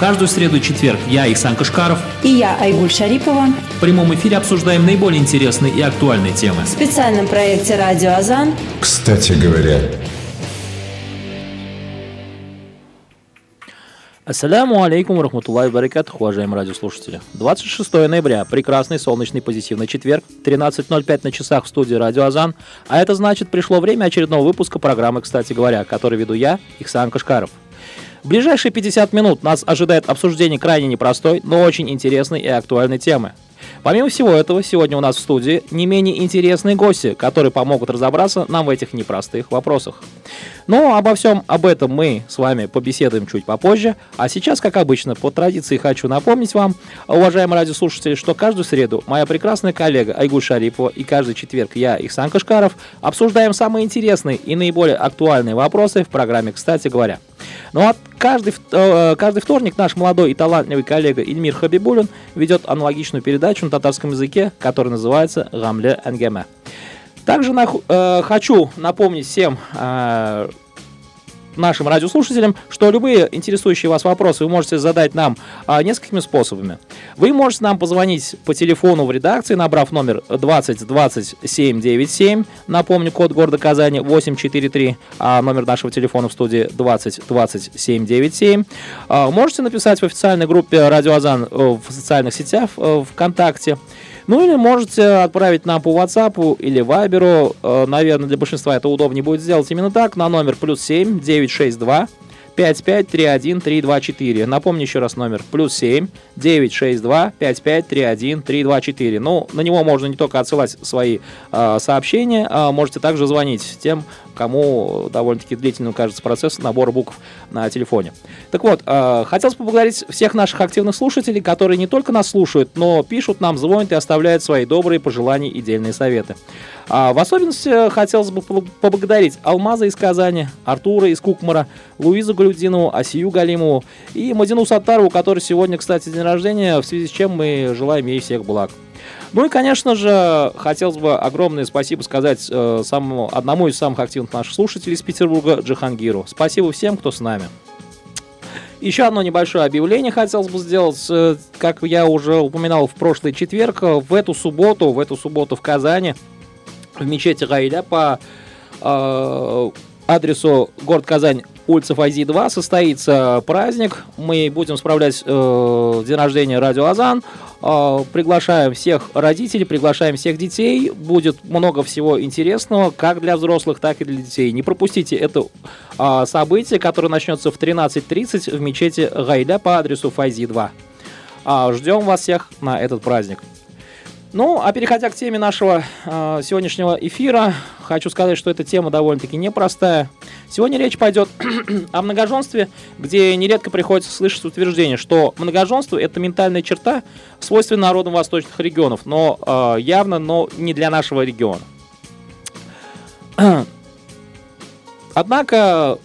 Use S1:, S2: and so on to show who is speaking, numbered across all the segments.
S1: каждую среду и четверг я, Ихсан Кашкаров
S2: и я, Айгуль Шарипова
S1: в прямом эфире обсуждаем наиболее интересные и актуальные темы.
S2: В специальном проекте «Радио Азан».
S3: Кстати говоря,
S4: Ассаляму алейкум рахматуллахи баракатух, уважаемые радиослушатели. 26 ноября, прекрасный солнечный позитивный четверг, 13.05 на часах в студии Радио Азан, а это значит, пришло время очередного выпуска программы «Кстати говоря», который веду я, Ихсан Кашкаров. В ближайшие 50 минут нас ожидает обсуждение крайне непростой, но очень интересной и актуальной темы – Помимо всего этого, сегодня у нас в студии не менее интересные гости, которые помогут разобраться нам в этих непростых вопросах. Но обо всем об этом мы с вами побеседуем чуть попозже, а сейчас, как обычно, по традиции хочу напомнить вам, уважаемые радиослушатели, что каждую среду моя прекрасная коллега Айгуль Шарипова и каждый четверг я, Ихсан Кашкаров, обсуждаем самые интересные и наиболее актуальные вопросы в программе «Кстати говоря». Ну а каждый, э, каждый вторник наш молодой и талантливый коллега Ильмир Хабибулин ведет аналогичную передачу на татарском языке, которая называется «Гамле Энгеме». Также на, э, хочу напомнить всем э, нашим радиослушателям, что любые интересующие вас вопросы вы можете задать нам а, несколькими способами. Вы можете нам позвонить по телефону в редакции, набрав номер 20 27 97, напомню, код города Казани 843, а номер нашего телефона в студии 20 27 97. А, можете написать в официальной группе Радио Азан э, в социальных сетях э, ВКонтакте. Ну или можете отправить нам по WhatsApp или Viber. Э, наверное, для большинства это удобнее будет сделать именно так. На номер плюс 7 962 5531324. Напомню еще раз номер. Плюс 7 962 5531324. Ну, на него можно не только отсылать свои э, сообщения, а можете также звонить тем, кому довольно-таки длительным кажется процесс набора букв на телефоне. Так вот, э, хотелось поблагодарить всех наших активных слушателей, которые не только нас слушают, но пишут нам, звонят и оставляют свои добрые пожелания и дельные советы. А в особенности хотелось бы поблагодарить Алмаза из Казани, Артура из Кукмара, Луизу Галюдинову, Асию Галимову и Мадину Саттарову, который сегодня, кстати, день рождения, в связи с чем мы желаем ей всех благ. Ну и, конечно же, хотелось бы огромное спасибо сказать э, самому, одному из самых активных наших слушателей из Петербурга, Джихангиру. Спасибо всем, кто с нами. Еще одно небольшое объявление хотелось бы сделать. Э, как я уже упоминал в прошлый четверг, в эту субботу, в эту субботу в Казани, в мечети Гайля по э, адресу город Казань, улица Файзи 2, состоится праздник. Мы будем справлять э, день рождения Радио Азан. Э, приглашаем всех родителей, приглашаем всех детей. Будет много всего интересного, как для взрослых, так и для детей. Не пропустите это э, событие, которое начнется в 13.30 в мечети Гайля по адресу Файзи 2. Э, ждем вас всех на этот праздник. Ну, а переходя к теме нашего э, сегодняшнего эфира, хочу сказать, что эта тема довольно-таки непростая. Сегодня речь пойдет о многоженстве, где нередко приходится слышать утверждение, что многоженство – это ментальная черта, свойственная народам восточных регионов, но э, явно, но не для нашего региона. Однако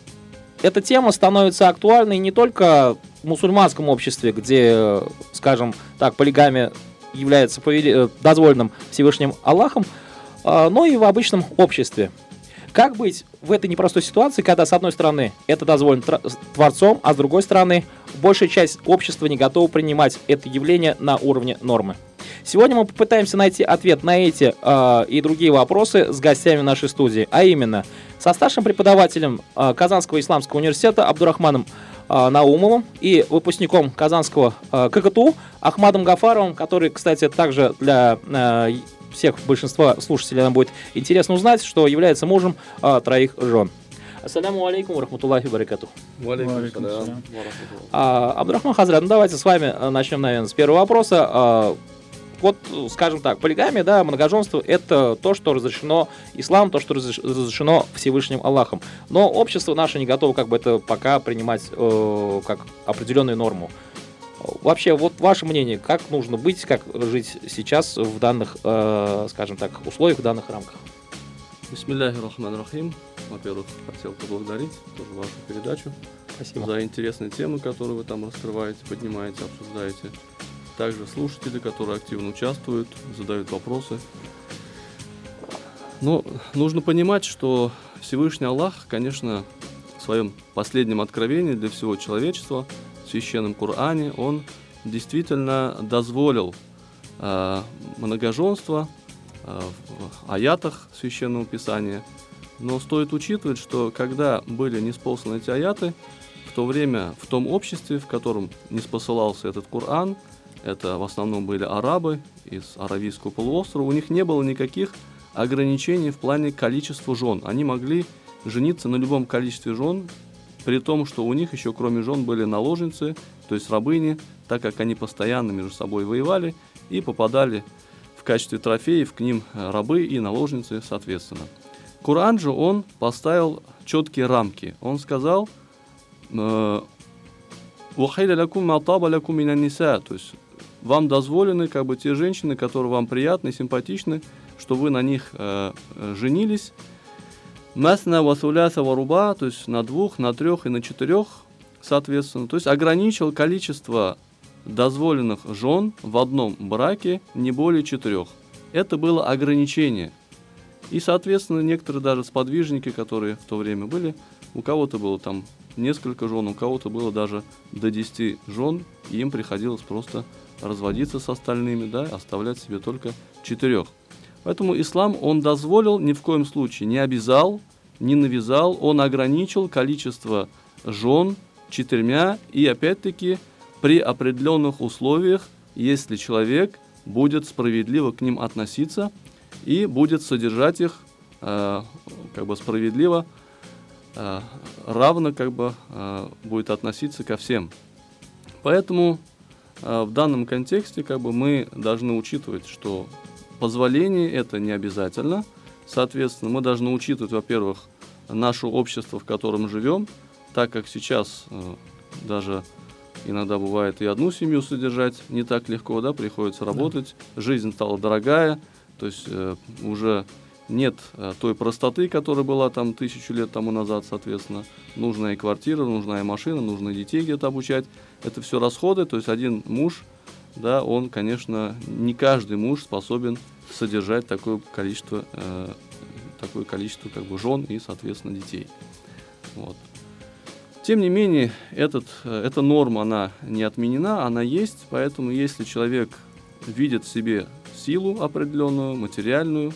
S4: эта тема становится актуальной не только в мусульманском обществе, где, скажем так, полигамия является э, дозволенным Всевышним Аллахом, а, но и в обычном обществе. Как быть в этой непростой ситуации, когда, с одной стороны, это дозволено Творцом, а с другой стороны, большая часть общества не готова принимать это явление на уровне нормы? Сегодня мы попытаемся найти ответ на эти э, и другие вопросы с гостями нашей студии, а именно со старшим преподавателем э, Казанского исламского университета Абдурахманом э, Наумовым и выпускником Казанского э, ККТУ Ахмадом Гафаровым, который, кстати, также для э, всех большинства слушателей нам будет интересно узнать, что является мужем э, троих жен. Ассаляму алейкум, рахматуллахи баракату. А, Абдурахман Хазрат, ну давайте с вами начнем, наверное, с первого вопроса. А, вот, скажем так, полигамия, да, многоженство – это то, что разрешено ислам, то, что разрешено Всевышним Аллахом. Но общество наше не готово как бы это пока принимать э, как определенную норму. Вообще, вот ваше мнение, как нужно быть, как жить сейчас в данных, э, скажем так, условиях, в данных рамках?
S5: Бисмилляхи рахман рахим. Во-первых, хотел поблагодарить тоже вашу передачу.
S4: Спасибо.
S5: За интересные темы, которые вы там раскрываете, поднимаете, обсуждаете также слушатели, которые активно участвуют, задают вопросы. Но нужно понимать, что Всевышний Аллах, конечно, в своем последнем откровении для всего человечества священном Коране, он действительно дозволил э, многоженство э, в аятах священного писания. Но стоит учитывать, что когда были неспосланы эти аяты, в то время в том обществе, в котором не спосылался этот Коран, это в основном были арабы из Аравийского полуострова, у них не было никаких ограничений в плане количества жен. Они могли жениться на любом количестве жен, при том, что у них еще кроме жен были наложницы, то есть рабыни, так как они постоянно между собой воевали и попадали в качестве трофеев к ним рабы и наложницы соответственно. Коран же он поставил четкие рамки. Он сказал, э, то есть вам дозволены как бы те женщины, которые вам приятны, симпатичны, что вы на них э, э женились. Масна васуляса варуба, то есть на двух, на трех и на четырех, соответственно. То есть ограничил количество дозволенных жен в одном браке не более четырех. Это было ограничение. И, соответственно, некоторые даже сподвижники, которые в то время были, у кого-то было там несколько жен, у кого-то было даже до 10 жен, и им приходилось просто разводиться с остальными, да, оставлять себе только четырех. Поэтому ислам, он дозволил, ни в коем случае не обязал, не навязал, он ограничил количество жен четырьмя, и опять-таки при определенных условиях, если человек будет справедливо к ним относиться и будет содержать их э, как бы справедливо, э, равно как бы э, будет относиться ко всем. Поэтому э, в данном контексте как бы мы должны учитывать, что Позволение это не обязательно. Соответственно, мы должны учитывать, во-первых, наше общество, в котором живем, так как сейчас э, даже иногда бывает и одну семью содержать не так легко, да, приходится работать, да. жизнь стала дорогая, то есть э, уже нет э, той простоты, которая была там тысячу лет тому назад, соответственно. Нужна и квартира, нужна и машина, нужно детей где-то обучать. Это все расходы, то есть один муж – да, он, конечно, не каждый муж способен содержать такое количество, э, такое количество как бы жен и, соответственно, детей. Вот. Тем не менее, этот, э, эта норма, она не отменена, она есть, поэтому если человек видит в себе силу определенную, материальную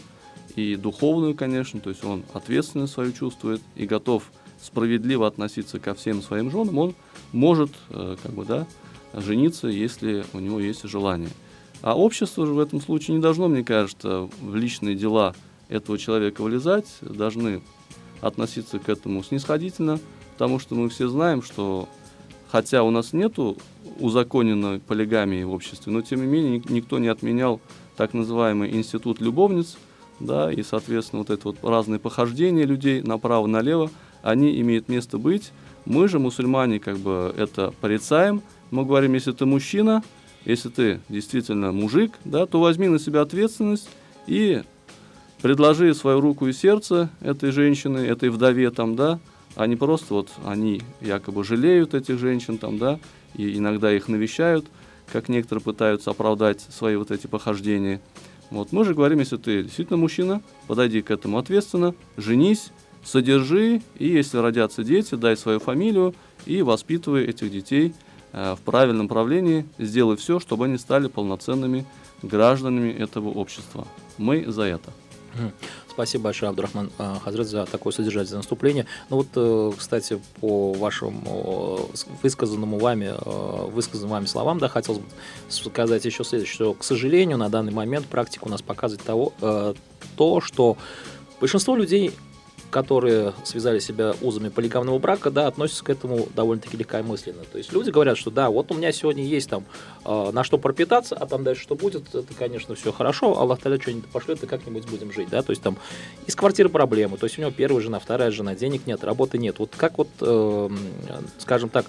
S5: и духовную, конечно, то есть он ответственность свою чувствует и готов справедливо относиться ко всем своим женам, он может, э, как бы, да, жениться, если у него есть желание. А общество же в этом случае не должно, мне кажется, в личные дела этого человека вылезать, должны относиться к этому снисходительно, потому что мы все знаем, что хотя у нас нету узаконенной полигамии в обществе, но тем не менее никто не отменял так называемый институт любовниц, да, и, соответственно, вот это вот разные похождения людей направо-налево, они имеют место быть. Мы же, мусульмане, как бы это порицаем – мы говорим, если ты мужчина, если ты действительно мужик, да, то возьми на себя ответственность и предложи свою руку и сердце этой женщины, этой вдове там, да, а не просто вот они якобы жалеют этих женщин там, да, и иногда их навещают, как некоторые пытаются оправдать свои вот эти похождения. Вот мы же говорим, если ты действительно мужчина, подойди к этому ответственно, женись, содержи, и если родятся дети, дай свою фамилию и воспитывай этих детей – в правильном направлении, сделай все, чтобы они стали полноценными гражданами этого общества. Мы за это.
S4: Спасибо большое, Абдурахман э, Хазрат, за такое содержательное наступление. Ну вот, э, кстати, по вашему высказанному вами, высказанным вами словам, да, хотелось бы сказать еще следующее, что, к сожалению, на данный момент практика у нас показывает того, то, что большинство людей которые связали себя узами полигамного брака, да, относятся к этому довольно-таки легкомысленно. То есть люди говорят, что да, вот у меня сегодня есть там э, на что пропитаться, а там дальше что будет, это, конечно, все хорошо, Аллах тогда что-нибудь пошлет, и как-нибудь будем жить, да, то есть там из квартиры проблемы, то есть у него первая жена, вторая жена, денег нет, работы нет. Вот как вот, э, скажем так,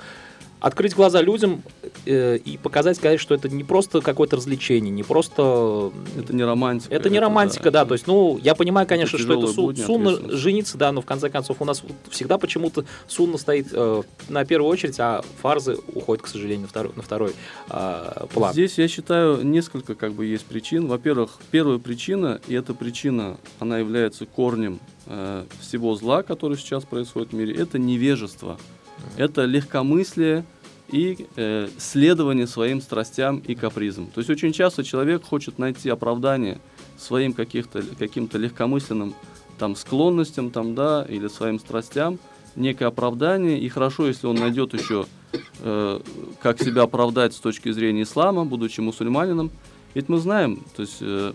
S4: открыть глаза людям э, и показать, сказать, что это не просто какое-то развлечение, не просто...
S5: Это не романтика.
S4: Это не романтика, да. да. То есть, ну, я понимаю, конечно, это что это су- сунно жениться, да, но в конце концов у нас всегда почему-то сунна стоит э, на первую очередь, а фарзы уходят, к сожалению, на второй, на второй э, план.
S5: Здесь, я считаю, несколько как бы есть причин. Во-первых, первая причина, и эта причина, она является корнем э, всего зла, который сейчас происходит в мире, это невежество. Это легкомыслие и э, следование своим страстям и капризам. То есть очень часто человек хочет найти оправдание своим каких-то, каким-то легкомысленным там, склонностям там, да, или своим страстям, некое оправдание, и хорошо, если он найдет еще, э, как себя оправдать с точки зрения ислама, будучи мусульманином. Ведь мы знаем, то есть э,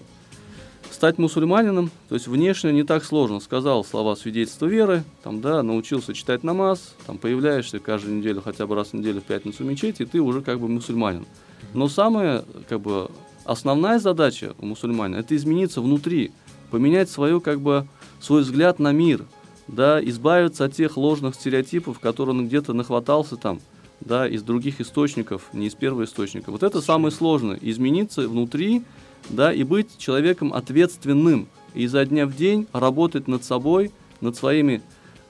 S5: стать мусульманином, то есть внешне не так сложно. Сказал слова свидетельства веры, там, да, научился читать намаз, там, появляешься каждую неделю, хотя бы раз в неделю в пятницу в мечети, и ты уже как бы мусульманин. Но самая, как бы, основная задача у мусульманина – это измениться внутри, поменять свою, как бы, свой взгляд на мир, да, избавиться от тех ложных стереотипов, которые он где-то нахватался там, да, из других источников, не из первого источника. Вот это самое сложное – измениться внутри, да, и быть человеком ответственным, и изо дня в день работать над собой, над своими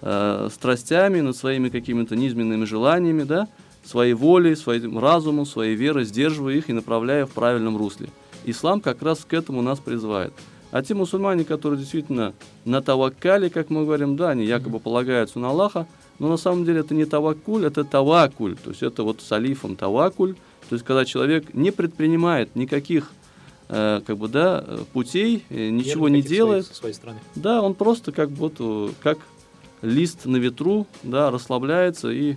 S5: э, страстями, над своими какими-то низменными желаниями, да, своей волей, своим разумом, своей верой, сдерживая их и направляя в правильном русле. Ислам как раз к этому нас призывает. А те мусульмане, которые действительно на таваккале, как мы говорим, да, они якобы полагаются на Аллаха, но на самом деле это не таваккуль, это тавакуль, то есть это вот с алифом тавакуль, то есть когда человек не предпринимает никаких э, как бы, да, путей, э, ничего не делает.
S4: Своей, своей стороны.
S5: Да, он просто как вот как лист на ветру, да, расслабляется и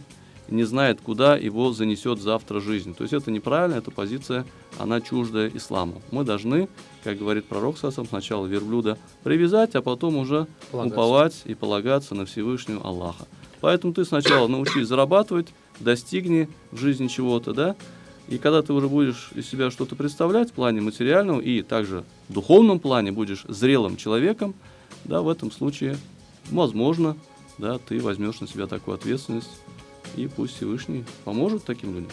S5: не знает, куда его занесет завтра жизнь. То есть это неправильно, эта позиция, она чуждая исламу. Мы должны, как говорит пророк Сасам, сначала верблюда привязать, а потом уже полагаться. уповать и полагаться на Всевышнего Аллаха. Поэтому ты сначала научись зарабатывать, достигни в жизни чего-то, да, и когда ты уже будешь из себя что-то представлять в плане материальном и также в духовном плане будешь зрелым человеком, да, в этом случае, возможно, да, ты возьмешь на себя такую ответственность, и пусть Всевышний поможет таким людям.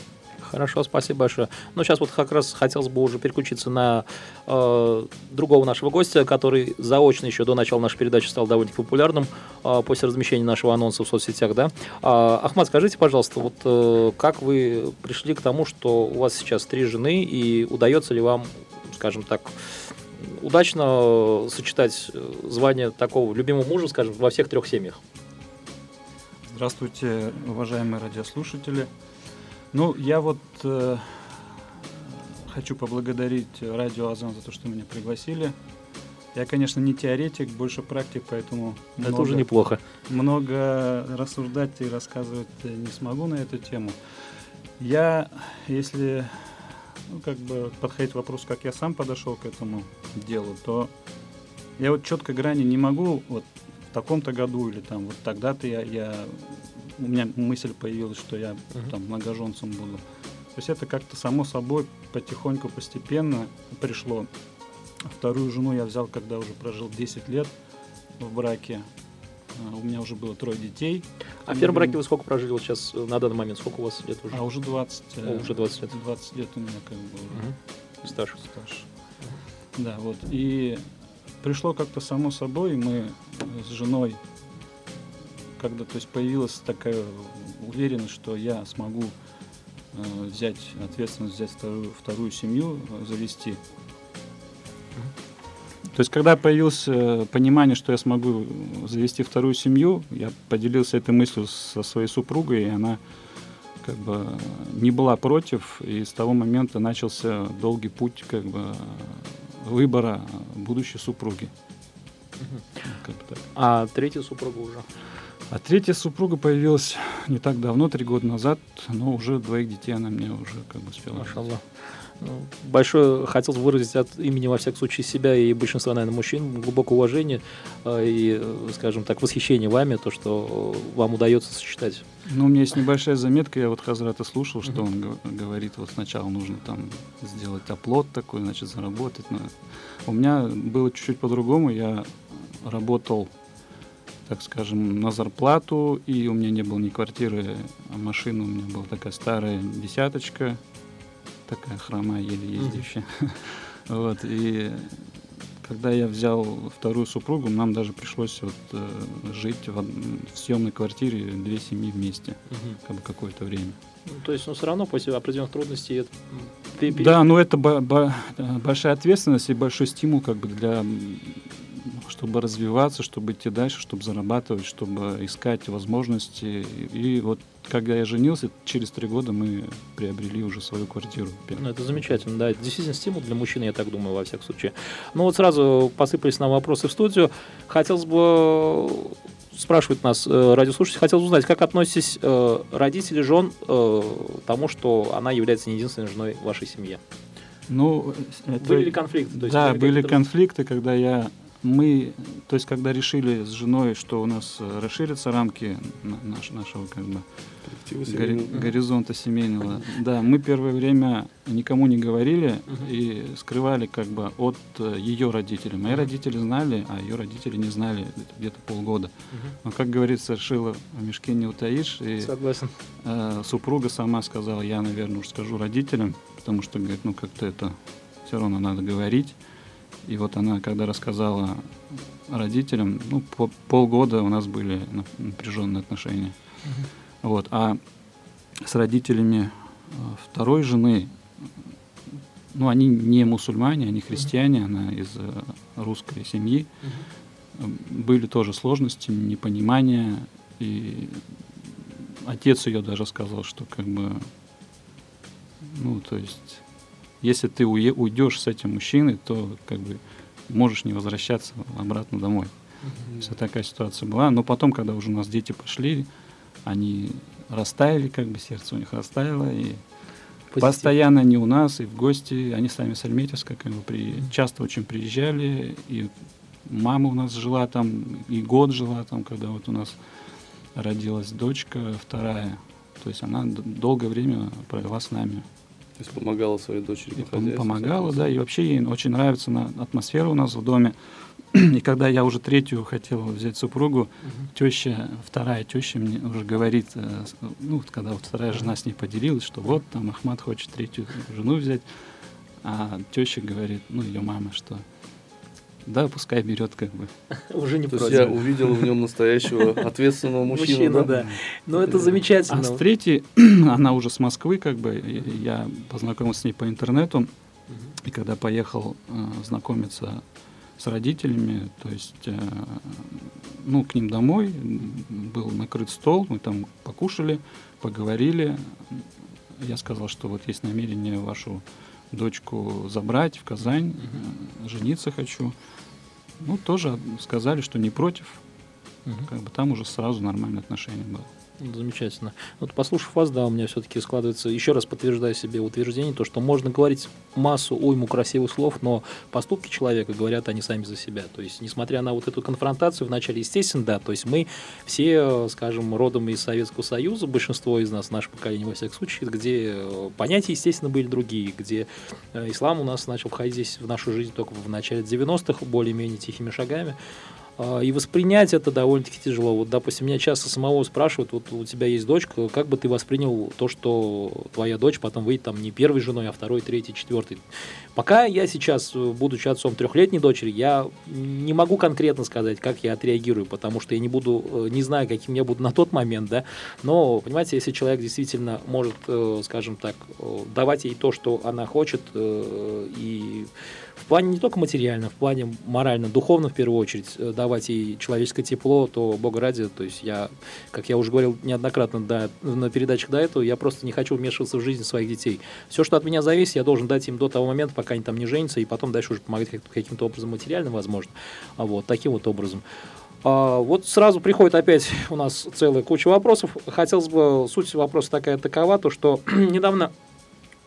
S4: Хорошо, спасибо большое. Ну, сейчас вот как раз хотелось бы уже переключиться на э, другого нашего гостя, который заочно еще до начала нашей передачи стал довольно популярным э, после размещения нашего анонса в соцсетях, да. Э, Ахмад, скажите, пожалуйста, вот э, как вы пришли к тому, что у вас сейчас три жены, и удается ли вам, скажем так, удачно сочетать э, звание такого любимого мужа, скажем, во всех трех семьях?
S3: Здравствуйте, уважаемые радиослушатели. Ну, я вот э, хочу поблагодарить радио Азан за то, что меня пригласили. Я, конечно, не теоретик, больше практик, поэтому...
S4: Это много, уже неплохо.
S3: Много рассуждать и рассказывать не смогу на эту тему. Я, если ну, как бы подходить к вопросу, как я сам подошел к этому делу, то я вот четко грани не могу вот в таком-то году или там вот тогда-то я, я у меня мысль появилась, что я uh-huh. там многоженцем буду. То есть это как-то само собой потихоньку, постепенно пришло. Вторую жену я взял, когда уже прожил 10 лет в браке. А, у меня уже было трое детей.
S4: А в первом браке вы сколько прожили вот сейчас э, на данный момент? Сколько у вас лет уже?
S3: А уже 20.
S4: О, уже 20 лет.
S3: 20 лет у меня как бы уже.
S4: Угу. Стаж.
S3: Стаж. Да, вот. И пришло как-то само собой, мы с женой когда то есть появилась такая уверенность, что я смогу э, взять ответственность, взять вторую, вторую семью, э, завести. То есть, когда появилось э, понимание, что я смогу завести вторую семью, я поделился этой мыслью со своей супругой, и она как бы не была против, и с того момента начался долгий путь как бы выбора будущей супруги.
S4: Как бы а третья супруга уже?
S3: А третья супруга появилась не так давно, три года назад, но уже двоих детей она мне уже как бы успела.
S4: Машаллах. Ну, большое хотел выразить от имени, во всяком случае, себя и большинства, наверное, мужчин глубокое уважение э, и, скажем так, восхищение вами, то, что вам удается сочетать.
S3: Ну, у меня есть небольшая заметка, я вот Хазрата слушал, что uh-huh. он говорит, вот сначала нужно там сделать оплот такой, значит, заработать. Но у меня было чуть-чуть по-другому, я работал так скажем, на зарплату, и у меня не было ни квартиры, а машина у меня была такая старая десяточка, такая хромая, еле ездящая. Вот, и когда я взял вторую супругу, нам даже пришлось вот, э, жить в, в съемной квартире две семьи вместе, угу. как бы какое-то время.
S4: Ну, то есть, ну, все равно после определенных трудностей это...
S3: Да, но это большая ответственность и большой стимул как бы для чтобы развиваться, чтобы идти дальше, чтобы зарабатывать, чтобы искать возможности. И, вот когда я женился, через три года мы приобрели уже свою квартиру.
S4: Ну, это замечательно, да. Это действительно стимул для мужчины, я так думаю, во всяком случае. Ну вот сразу посыпались нам вопросы в студию. Хотелось бы спрашивает нас э, радиослушатель, хотел узнать, как относитесь э, родители жен э, тому, что она является не единственной женой в вашей семье?
S3: Ну,
S4: это... были ли конфликты?
S3: То есть да, были конфликты, когда я мы, то есть, когда решили с женой, что у нас э, расширятся рамки наш, нашего как бы гори, горизонта семейного, да, мы первое время никому не говорили и скрывали как бы от э, ее родителей. Мои родители знали, а ее родители не знали где-то полгода. Но, как говорится, шила в мешке не утаишь. И,
S4: Согласен.
S3: Э, супруга сама сказала, я, наверное, уж скажу родителям, потому что, говорит, ну как-то это все равно надо говорить. И вот она, когда рассказала родителям, ну, по, полгода у нас были напряженные отношения. Uh-huh. Вот. А с родителями э, второй жены, ну, они не мусульмане, они христиане, uh-huh. она из э, русской семьи. Uh-huh. Были тоже сложности, непонимания. И отец ее даже сказал, что как бы, ну, то есть если ты уйдешь с этим мужчиной, то как бы можешь не возвращаться обратно домой. Mm-hmm. Вся такая ситуация была. Но потом, когда уже у нас дети пошли, они растаяли, как бы сердце у них растаяло, и Позитив. постоянно они у нас, и в гости, они сами с Альметьевска, как бы при, mm-hmm. часто очень приезжали, и мама у нас жила там, и год жила там, когда вот у нас родилась дочка вторая. То есть она долгое время провела с нами.
S5: То есть помогала своей дочери по хозяйству?
S3: Помогала, да, и вообще ей очень нравится на, атмосфера у нас в доме. И когда я уже третью хотел взять супругу, угу. теща, вторая теща мне уже говорит, э, ну, когда вот вторая жена с ней поделилась, что вот там Ахмат хочет третью жену взять, а теща говорит, ну, ее мама, что да, пускай берет как бы.
S4: Уже не
S5: То против. есть я увидел в нем настоящего ответственного мужчину. Мужчина, да? да.
S4: Ну, это замечательно.
S3: А с третьей, она уже с Москвы, как бы, я познакомился с ней по интернету, и когда поехал э, знакомиться с родителями, то есть, э, ну, к ним домой, был накрыт стол, мы там покушали, поговорили. Я сказал, что вот есть намерение вашу дочку забрать в Казань, mm-hmm. жениться хочу. Ну, тоже сказали, что не против. Угу. Как бы там уже сразу нормальное отношение было.
S4: Замечательно. Вот послушав вас, да, у меня все-таки складывается, еще раз подтверждаю себе утверждение, то, что можно говорить массу уйму красивых слов, но поступки человека говорят они сами за себя. То есть, несмотря на вот эту конфронтацию, вначале, естественно, да, то есть мы все, скажем, родом из Советского Союза, большинство из нас, наше поколение, во всяком случае, где понятия, естественно, были другие, где э, ислам у нас начал входить здесь в нашу жизнь только в начале 90-х, более-менее тихими шагами. А, и воспринять это довольно-таки тяжело. Вот, допустим, меня часто самого спрашивают, вот у тебя есть дочка, как бы ты воспринял то, что твоя дочь потом выйдет там не первой женой, а второй, третьей, четвертой. Пока я сейчас, будучи отцом трехлетней дочери, я не могу конкретно сказать, как я отреагирую, потому что я не буду, э, не знаю, каким я буду на тот момент, да, но, понимаете, если человек действительно может, э, скажем так, э, давать ей то, что она хочет, и в плане не только материально, в плане морально, духовно в первую очередь э, давать ей человеческое тепло, то Бога ради, то есть я, как я уже говорил неоднократно да, на передачах до этого, я просто не хочу вмешиваться в жизнь своих детей. Все, что от меня зависит, я должен дать им до того момента, пока они там не женятся, и потом дальше уже помогать каким-то образом материально, возможно. А вот, таким вот образом. А, вот сразу приходит опять у нас целая куча вопросов. Хотелось бы, суть вопроса такая такова, то что недавно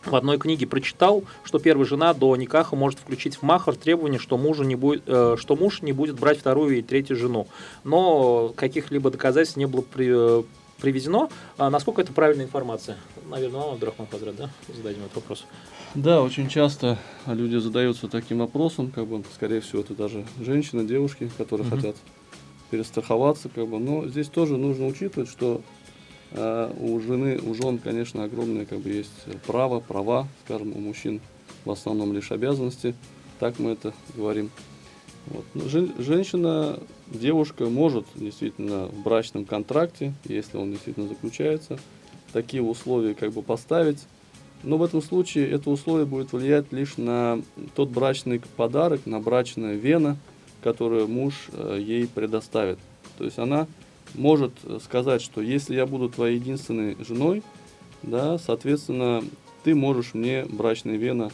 S4: в одной книге прочитал, что первая жена до никаха может включить в махар требование, что, мужу не будет, э, что муж не будет брать вторую и третью жену. Но каких-либо доказательств не было при, э, приведено. А насколько это правильная информация? Наверное, вам, Абдрахман Хазрат, да? Зададим этот вопрос.
S5: Да, очень часто люди задаются таким вопросом, как бы, скорее всего, это даже женщины, девушки, которые угу. хотят перестраховаться, как бы. Но здесь тоже нужно учитывать, что у жены, у жен, конечно, огромное как бы есть право, права, скажем, у мужчин в основном лишь обязанности. Так мы это говорим. Вот. Жен, женщина, девушка может действительно в брачном контракте, если он действительно заключается, такие условия как бы поставить. Но в этом случае это условие будет влиять лишь на тот брачный подарок, на брачное вена, которую муж э, ей предоставит. То есть она может сказать, что если я буду твоей единственной женой, да, соответственно, ты можешь мне брачные вена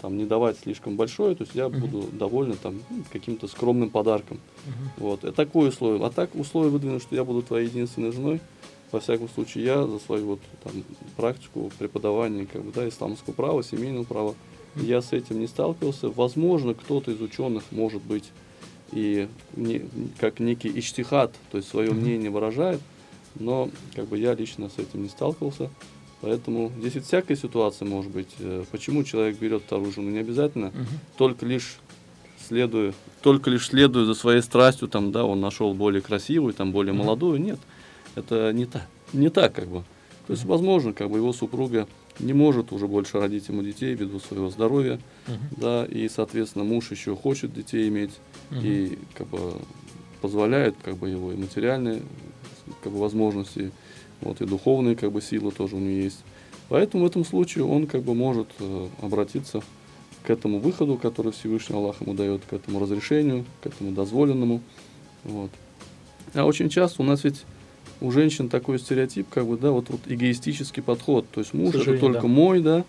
S5: там не давать слишком большое, то есть я uh-huh. буду довольна там каким-то скромным подарком. Uh-huh. Вот, это такое условие. А так условие выдвинуть, что я буду твоей единственной женой, во всяком случае, я за свою вот там практику преподавания как бы, да, исламского права, семейного права, uh-huh. я с этим не сталкивался. Возможно, кто-то из ученых может быть и не, как некий иштихат, то есть свое мнение выражает, но как бы я лично с этим не сталкивался. Поэтому здесь ведь всякая ситуация может быть. Э, почему человек берет вторую жену? Не обязательно. Угу. Только лишь следуя, только лишь следуя за своей страстью, там, да, он нашел более красивую, там, более угу. молодую. Нет, это не так, не так, как бы. То есть, возможно, как бы его супруга не может уже больше родить ему детей ввиду своего здоровья, uh да, и, соответственно, муж еще хочет детей иметь и как бы позволяет как бы его и материальные как бы возможности вот, и духовные как бы силы тоже у него есть. Поэтому в этом случае он как бы может э, обратиться к этому выходу, который Всевышний Аллах ему дает, к этому разрешению, к этому дозволенному. Вот. А очень часто у нас ведь у женщин такой стереотип, как бы, да, вот, вот эгоистический подход. То есть муж это только да. мой, да,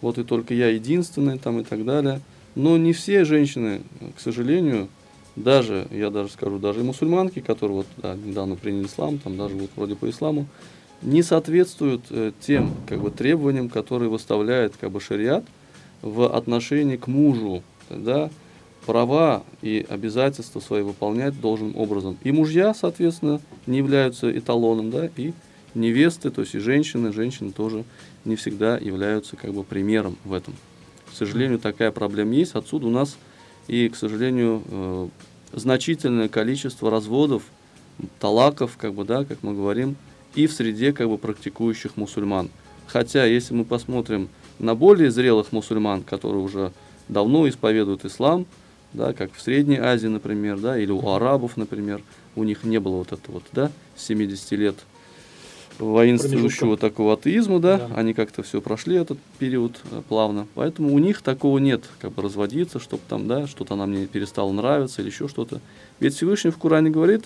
S5: вот и только я единственный там и так далее. Но не все женщины, к сожалению, даже, я даже скажу, даже и мусульманки, которые вот да, недавно приняли ислам, там даже вот вроде по исламу, не соответствуют э, тем как бы, требованиям, которые выставляет как бы, шариат в отношении к мужу. Да, права и обязательства свои выполнять должным образом. И мужья, соответственно, не являются эталоном, да, и невесты, то есть и женщины, женщины тоже не всегда являются как бы примером в этом. К сожалению, такая проблема есть. Отсюда у нас и, к сожалению, э, значительное количество разводов, талаков, как бы, да, как мы говорим, и в среде как бы практикующих мусульман. Хотя, если мы посмотрим на более зрелых мусульман, которые уже давно исповедуют ислам, да, как в Средней Азии, например, да, или у арабов, например, у них не было вот этого вот, да, 70 лет воинствующего такого атеизма, да, да, они как-то все прошли этот период э, плавно, поэтому у них такого нет, как бы разводиться, чтобы там, да, что-то нам не перестало нравиться или еще что-то. Ведь Всевышний в Коране говорит,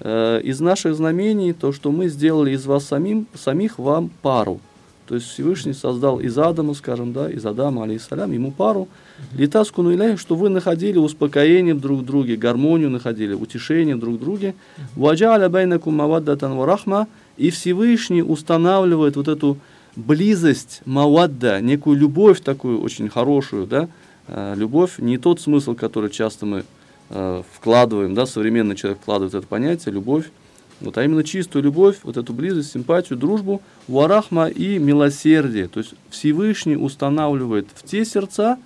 S5: э, из наших знамений то, что мы сделали из вас самим, самих вам пару. То есть Всевышний создал из Адама, скажем, да, из Адама, алейхиссалям, ему пару. Литаску ну что вы находили успокоение друг в друге, гармонию находили, утешение друг в друге. Ваджаля байнакум маваддатан варахма. И Всевышний устанавливает вот эту близость, мавадда, некую любовь такую очень хорошую, да, э, любовь, не тот смысл, который часто мы э, вкладываем, да, современный человек вкладывает это понятие, любовь, вот, а именно чистую любовь, вот эту близость, симпатию, дружбу, варахма и милосердие. То есть Всевышний устанавливает в те сердца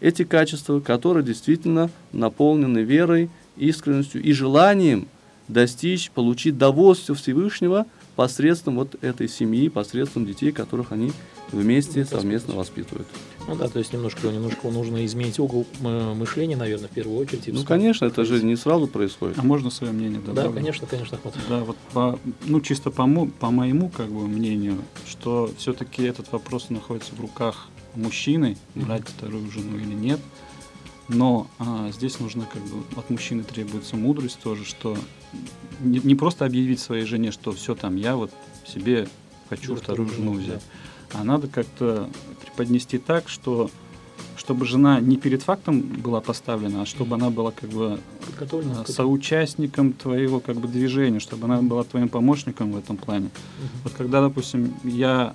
S5: эти качества, которые действительно наполнены верой, искренностью и желанием достичь, получить довольство Всевышнего посредством вот этой семьи, посредством детей, которых они вместе совместно воспитывают.
S4: Ну да, то есть немножко, немножко нужно изменить угол мышления, наверное, в первую очередь.
S5: Ну, конечно, это же не сразу происходит.
S3: А можно свое мнение
S4: добавить? Да, конечно, конечно. Ахмат.
S3: Да, вот по, ну, чисто по, по моему как бы мнению, что все-таки этот вопрос находится в руках мужчины, брать mm-hmm. вторую жену или нет. Но а, здесь нужно как бы от мужчины требуется мудрость тоже, что не, не просто объявить своей жене, что все там, я вот себе хочу вторую жену взять. Да а надо как-то преподнести так, что чтобы жена не перед фактом была поставлена, а чтобы она была как бы Подготовлена. соучастником твоего как бы движения, чтобы она была твоим помощником в этом плане. Угу. Вот когда, допустим, я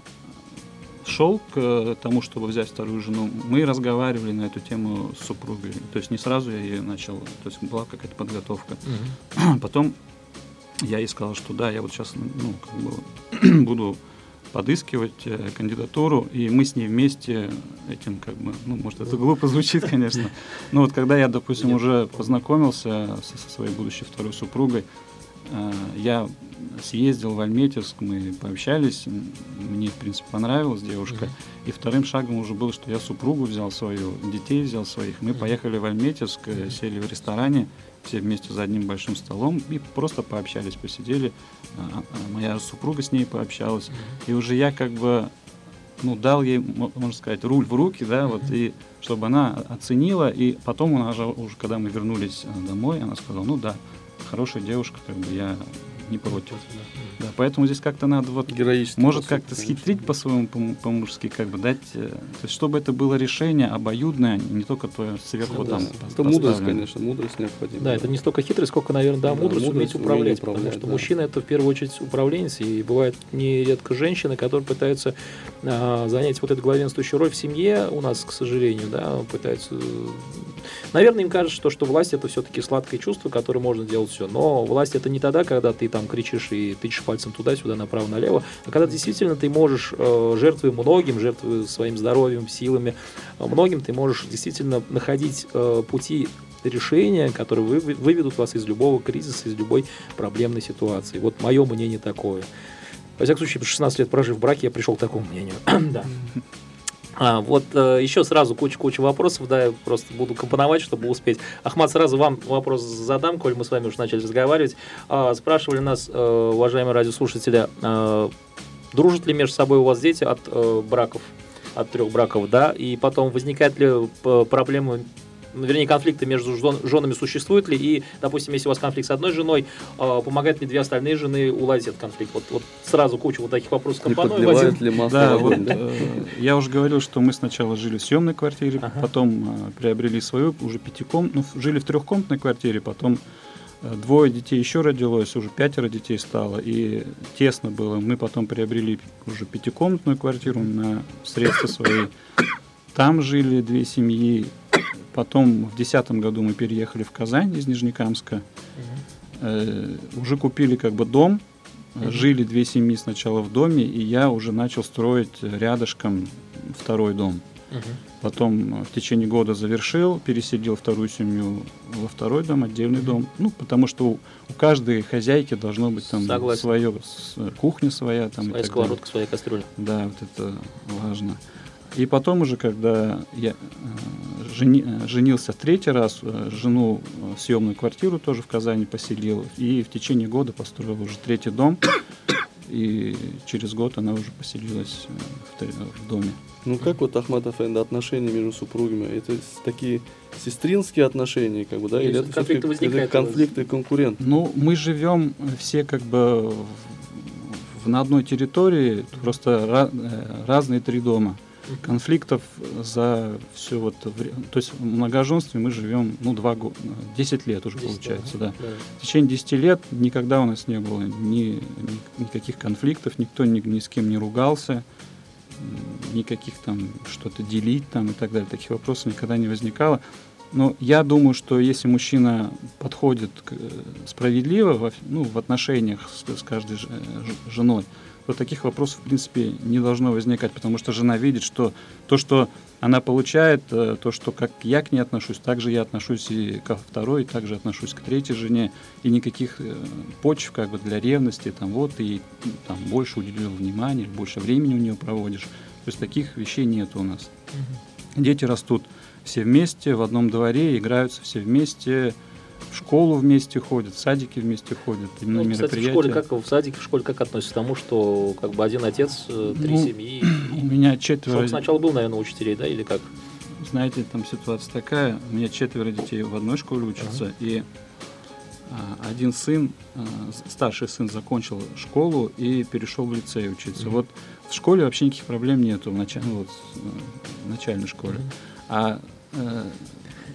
S3: шел к тому, чтобы взять вторую жену, мы разговаривали на эту тему с супругой. То есть не сразу я ее начал, то есть была какая-то подготовка. Угу. Потом я ей сказал, что да, я вот сейчас ну, как бы буду подыскивать э, кандидатуру, и мы с ней вместе этим как бы, ну, может, это глупо звучит, конечно, но вот когда я, допустим, уже познакомился со, со своей будущей второй супругой, э, я съездил в Альметьевск, мы пообщались, мне, в принципе, понравилась девушка, и вторым шагом уже было, что я супругу взял свою, детей взял своих, мы поехали в Альметьевск, э, сели в ресторане, все вместе за одним большим столом и просто пообщались, посидели. А, а моя супруга с ней пообщалась. И уже я как бы ну, дал ей, мо- можно сказать, руль в руки, да, вот, и чтобы она оценила, и потом она же уже, когда мы вернулись э, домой, она сказала, ну да, хорошая девушка, как бы я не против. Да, поэтому здесь как-то надо вот
S5: Героически.
S3: может как-то
S5: конечно.
S3: схитрить по-своему, по- по-мужски, как бы дать, э, то есть чтобы это было решение обоюдное, не только твое сверху
S4: да.
S3: там
S5: Это мудрость, конечно, мудрость необходима.
S4: Да, это не столько хитрость, сколько, наверное, да,
S5: Да,
S4: мудрость,
S5: мудрость,
S4: уметь управлять,
S5: умение
S4: потому
S5: управлять,
S4: что
S5: да.
S4: мужчина это в первую очередь управленец, и бывает нередко женщины, которые пытаются а, занять вот эту главенствующую роль в семье у нас, к сожалению, да, пытаются... Наверное, им кажется, что, что власть это все-таки сладкое чувство, которое можно делать все. Но власть это не тогда, когда ты там кричишь и тычешь пальцем туда-сюда, направо-налево, а когда действительно ты можешь, э, жертвуя многим, жертвуя своим здоровьем, силами, э, многим ты можешь действительно находить э, пути решения, которые вы, выведут вас из любого кризиса, из любой проблемной ситуации. Вот мое мнение такое. Во всяком случае, 16 лет прожив в браке, я пришел к такому мнению. да. А, вот э, еще сразу куча-куча вопросов, да, я просто буду компоновать, чтобы успеть. Ахмад, сразу вам вопрос задам, коль мы с вами уже начали разговаривать. А, спрашивали нас, э, уважаемые радиослушатели, э, дружат ли между собой у вас дети от э, браков, от трех браков, да, и потом возникают ли э, проблемы ну, вернее, конфликты между жен- женами существуют ли, и, допустим, если у вас конфликт с одной женой, э, помогают ли две остальные жены уладить этот конфликт? Вот, вот сразу кучу вот таких вопросов
S5: Не
S4: один.
S5: ли масло
S3: Да, вот э, я уже говорил, что мы сначала жили в съемной квартире,
S4: Ага.
S3: потом э, приобрели свою, уже пятиком, ну, жили в трехкомнатной квартире, потом э, двое детей еще родилось, уже пятеро детей стало, и тесно было. Мы потом приобрели уже пятикомнатную квартиру на средства свои. Там жили две семьи. Потом в десятом году мы переехали в Казань из Нижнекамска. Э, уже купили как бы дом, Э,
S4: Мгм.
S3: жили две семьи сначала в доме, и я уже начал строить э, рядышком второй дом.
S4: Мгм.
S3: Потом э, в течение года завершил, переселил вторую семью во второй дом, отдельный дом. Ну, потому что у, у каждой хозяйки должно быть там
S4: Согласен.
S3: свое, с- кухня своя. Там,
S4: Своя сковородка, своя кастрюля.
S3: Да, вот это важно. И потом уже, когда я э, жени- э, женился третий раз, э, жену в съемную квартиру тоже в Казани поселил, и в течение года построил уже третий дом, и через год она уже поселилась в, в доме.
S5: Ну как вот, Ахмад Афенди, отношения между супругами? Это такие сестринские отношения, как бы, да?
S4: Или
S5: это
S4: конфликты у вас?
S5: конфликты конкурент?
S3: Ну, мы живем все как бы в- в- на одной территории, просто э, разные три дома. Конфликтов за все вот вре- то есть в многоженстве мы живем ну два года, 10 лет уже
S4: 10,
S3: получается, да.
S4: да.
S3: В течение 10 лет никогда у нас не было ни, ни- никаких конфликтов, никто ни, ни с кем не ругался, никаких там что-то делить там и так далее. Таких вопросов никогда не возникало. Но я думаю, что если мужчина подходит к- э, справедливо во, ну, в отношениях с, с каждой э, женой, то таких вопросов, в принципе, не должно возникать, потому что жена видит, что то, что она получает, э, то, что как я к ней отношусь, так же я отношусь и ко второй, и также отношусь к третьей жене, и никаких э, почв как бы для ревности, там вот, и м, там больше уделил внимания, больше времени у нее проводишь. То есть таких вещей нет у нас. Дети растут все вместе, в одном дворе, играются все вместе, в школу вместе ходят, в садики вместе ходят, именно
S4: Ну, кстати, в
S3: мероприятия.
S4: школе, как в садике, в школе как относится к тому, что как бы один отец, э, три
S3: Ну,
S4: семьи.
S3: У меня четверо,
S4: Срок сначала был, наверное, учителей, да, или как?
S3: знаете, там ситуация такая, у меня четверо детей в одной школе учатся, и а, один сын, а, старший сын закончил школу и перешел в лицей учиться.
S4: Мгм.
S3: Вот в школе вообще никаких проблем нету, в, начале, вот, э, в начальной школе. А э,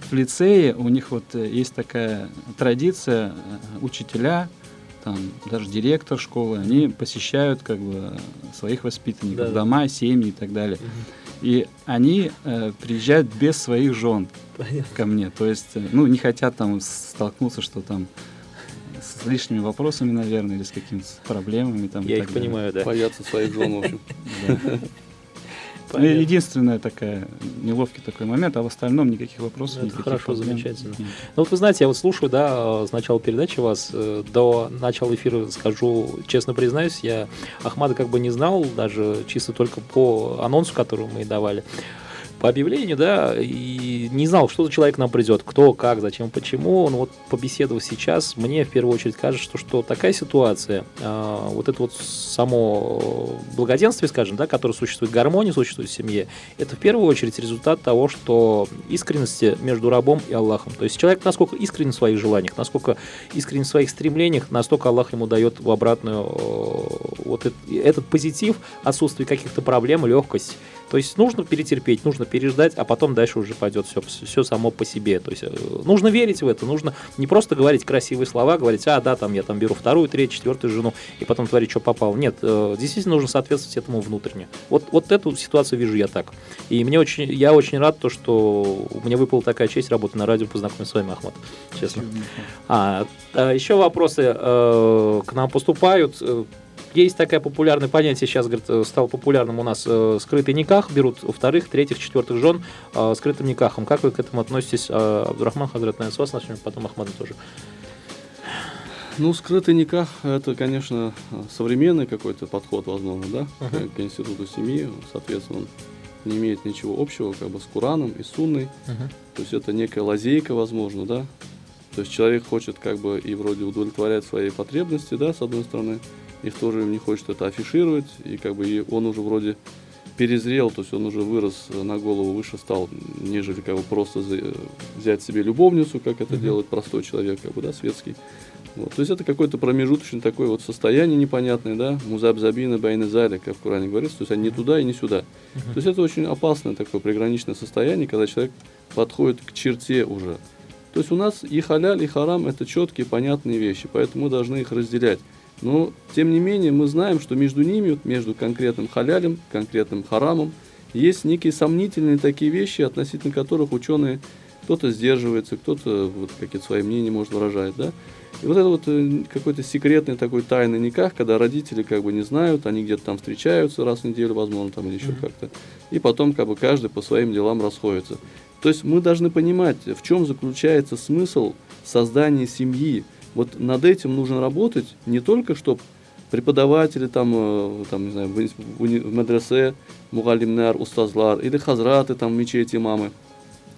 S3: в лицее у них вот э, есть такая традиция, э, учителя, там даже директор школы, они посещают как бы своих воспитанников,
S4: Да-да.
S3: дома, семьи и так далее. И они э, приезжают без своих жен
S4: Понятно.
S3: ко мне. То есть, э, ну, не хотят там столкнуться, что там с лишними вопросами, наверное, или с какими-то проблемами. Там,
S4: Я
S3: так
S4: их
S3: далее.
S4: понимаю, да.
S5: Боятся своих жен, в общем.
S3: Ну,
S4: Понятно.
S3: единственная такая неловкий такой момент, а в остальном никаких вопросов,
S4: Это
S3: никаких
S4: хорошо,
S3: проблем
S4: замечательно.
S3: нет.
S4: Ну вот вы знаете, я вот слушаю, да, с начала передачи вас, э, до начала эфира скажу, честно признаюсь, я Ахмада как бы не знал, даже чисто только по анонсу, который мы давали. По объявлению, да, и не знал, что за человек нам придет, кто, как, зачем, почему. Но вот побеседовав сейчас, мне в первую очередь кажется, что, что такая ситуация, э, вот это вот само благоденствие, скажем, да, которое существует, гармония существует в семье, это в первую очередь результат того, что искренности между рабом и Аллахом. То есть человек насколько искренен в своих желаниях, насколько искренен в своих стремлениях, настолько Аллах ему дает в обратную э, вот этот, этот позитив, отсутствие каких-то проблем, легкость. То есть нужно перетерпеть, нужно переждать, а потом дальше уже пойдет все, все само по себе. То есть э, нужно верить в это, нужно не просто говорить красивые слова, говорить, а, да, там я там беру вторую, третью, четвертую жену, и потом творить, что попало. Нет, э, действительно нужно соответствовать этому внутренне. Вот, вот эту ситуацию вижу я так. И мне очень, я очень рад, то, что у меня выпала такая честь работать на радио, познакомиться с вами, Ахмат, честно. А, а еще вопросы э, к нам поступают. Есть такое популярное понятие, сейчас говорит, э, стало популярным у нас э, скрытый никах, берут вторых, третьих, четвертых жен э, скрытым никахом. Как вы к этому относитесь, э, Абдурахман Хазрат, наверное, с вас начнем, потом Ахмада тоже.
S5: Ну, скрытый никах – это, конечно, современный какой-то подход, возможно, да,
S4: Мгм.
S5: к, институту семьи. Соответственно, он не имеет ничего общего как бы с Кураном и Сунной. То есть это некая лазейка, возможно, да. То есть человек хочет как бы и вроде удовлетворять свои потребности, да, с одной стороны, и в то же время не хочет это афишировать, и как бы и он уже вроде перезрел, то есть он уже вырос на голову выше стал, нежели как бы просто взять себе любовницу, как это делает простой человек, как бы, да, светский. Вот. То есть это какое-то промежуточное такое вот состояние непонятное, да, музабзабина байна заля, как в Коране говорится, то есть они не туда и не сюда. То есть это очень опасное такое приграничное состояние, когда человек подходит к черте уже. То есть у нас и халяль, и харам – это четкие, понятные вещи, поэтому мы должны их разделять. Но, тем не менее, мы знаем, что между ними, вот между конкретным халялем, конкретным харамом, есть некие сомнительные такие вещи, относительно которых ученые кто-то сдерживается, кто-то вот какие-то свои мнения может выражать, да. И вот это вот э, какой-то секретный такой тайный никах, когда родители как бы не знают, они где-то там встречаются раз в неделю, возможно, там или еще
S4: Мгм.
S5: как-то, и потом как бы каждый по своим делам расходится. То есть мы должны понимать, в чем заключается смысл создания семьи. Вот над этим нужно работать не только, чтобы преподаватели там, э, там не знаю, в, в медресе, мугалимнар, устазлар, или хазраты там мечети, мамы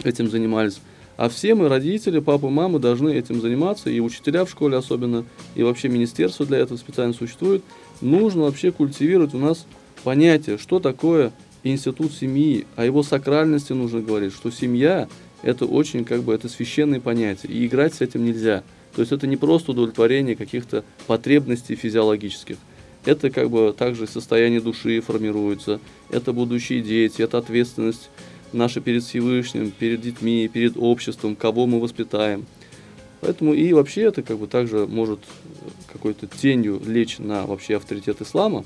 S5: этим занимались. А все мы, родители, папы, мамы, должны этим заниматься, и учителя в школе особенно, и вообще министерство для этого специально существует. Нужно вообще культивировать у нас понятие, что такое институт семьи, о его сакральности нужно говорить, что семья – это очень, как бы, это священное понятие, и играть с этим нельзя. То есть это не просто удовлетворение каких-то потребностей физиологических. Это как бы также состояние души формируется, это будущие дети, это ответственность наша перед Всевышним, перед детьми, перед обществом, кого мы воспитаем. Поэтому и вообще это как бы также может какой-то тенью лечь на вообще авторитет ислама.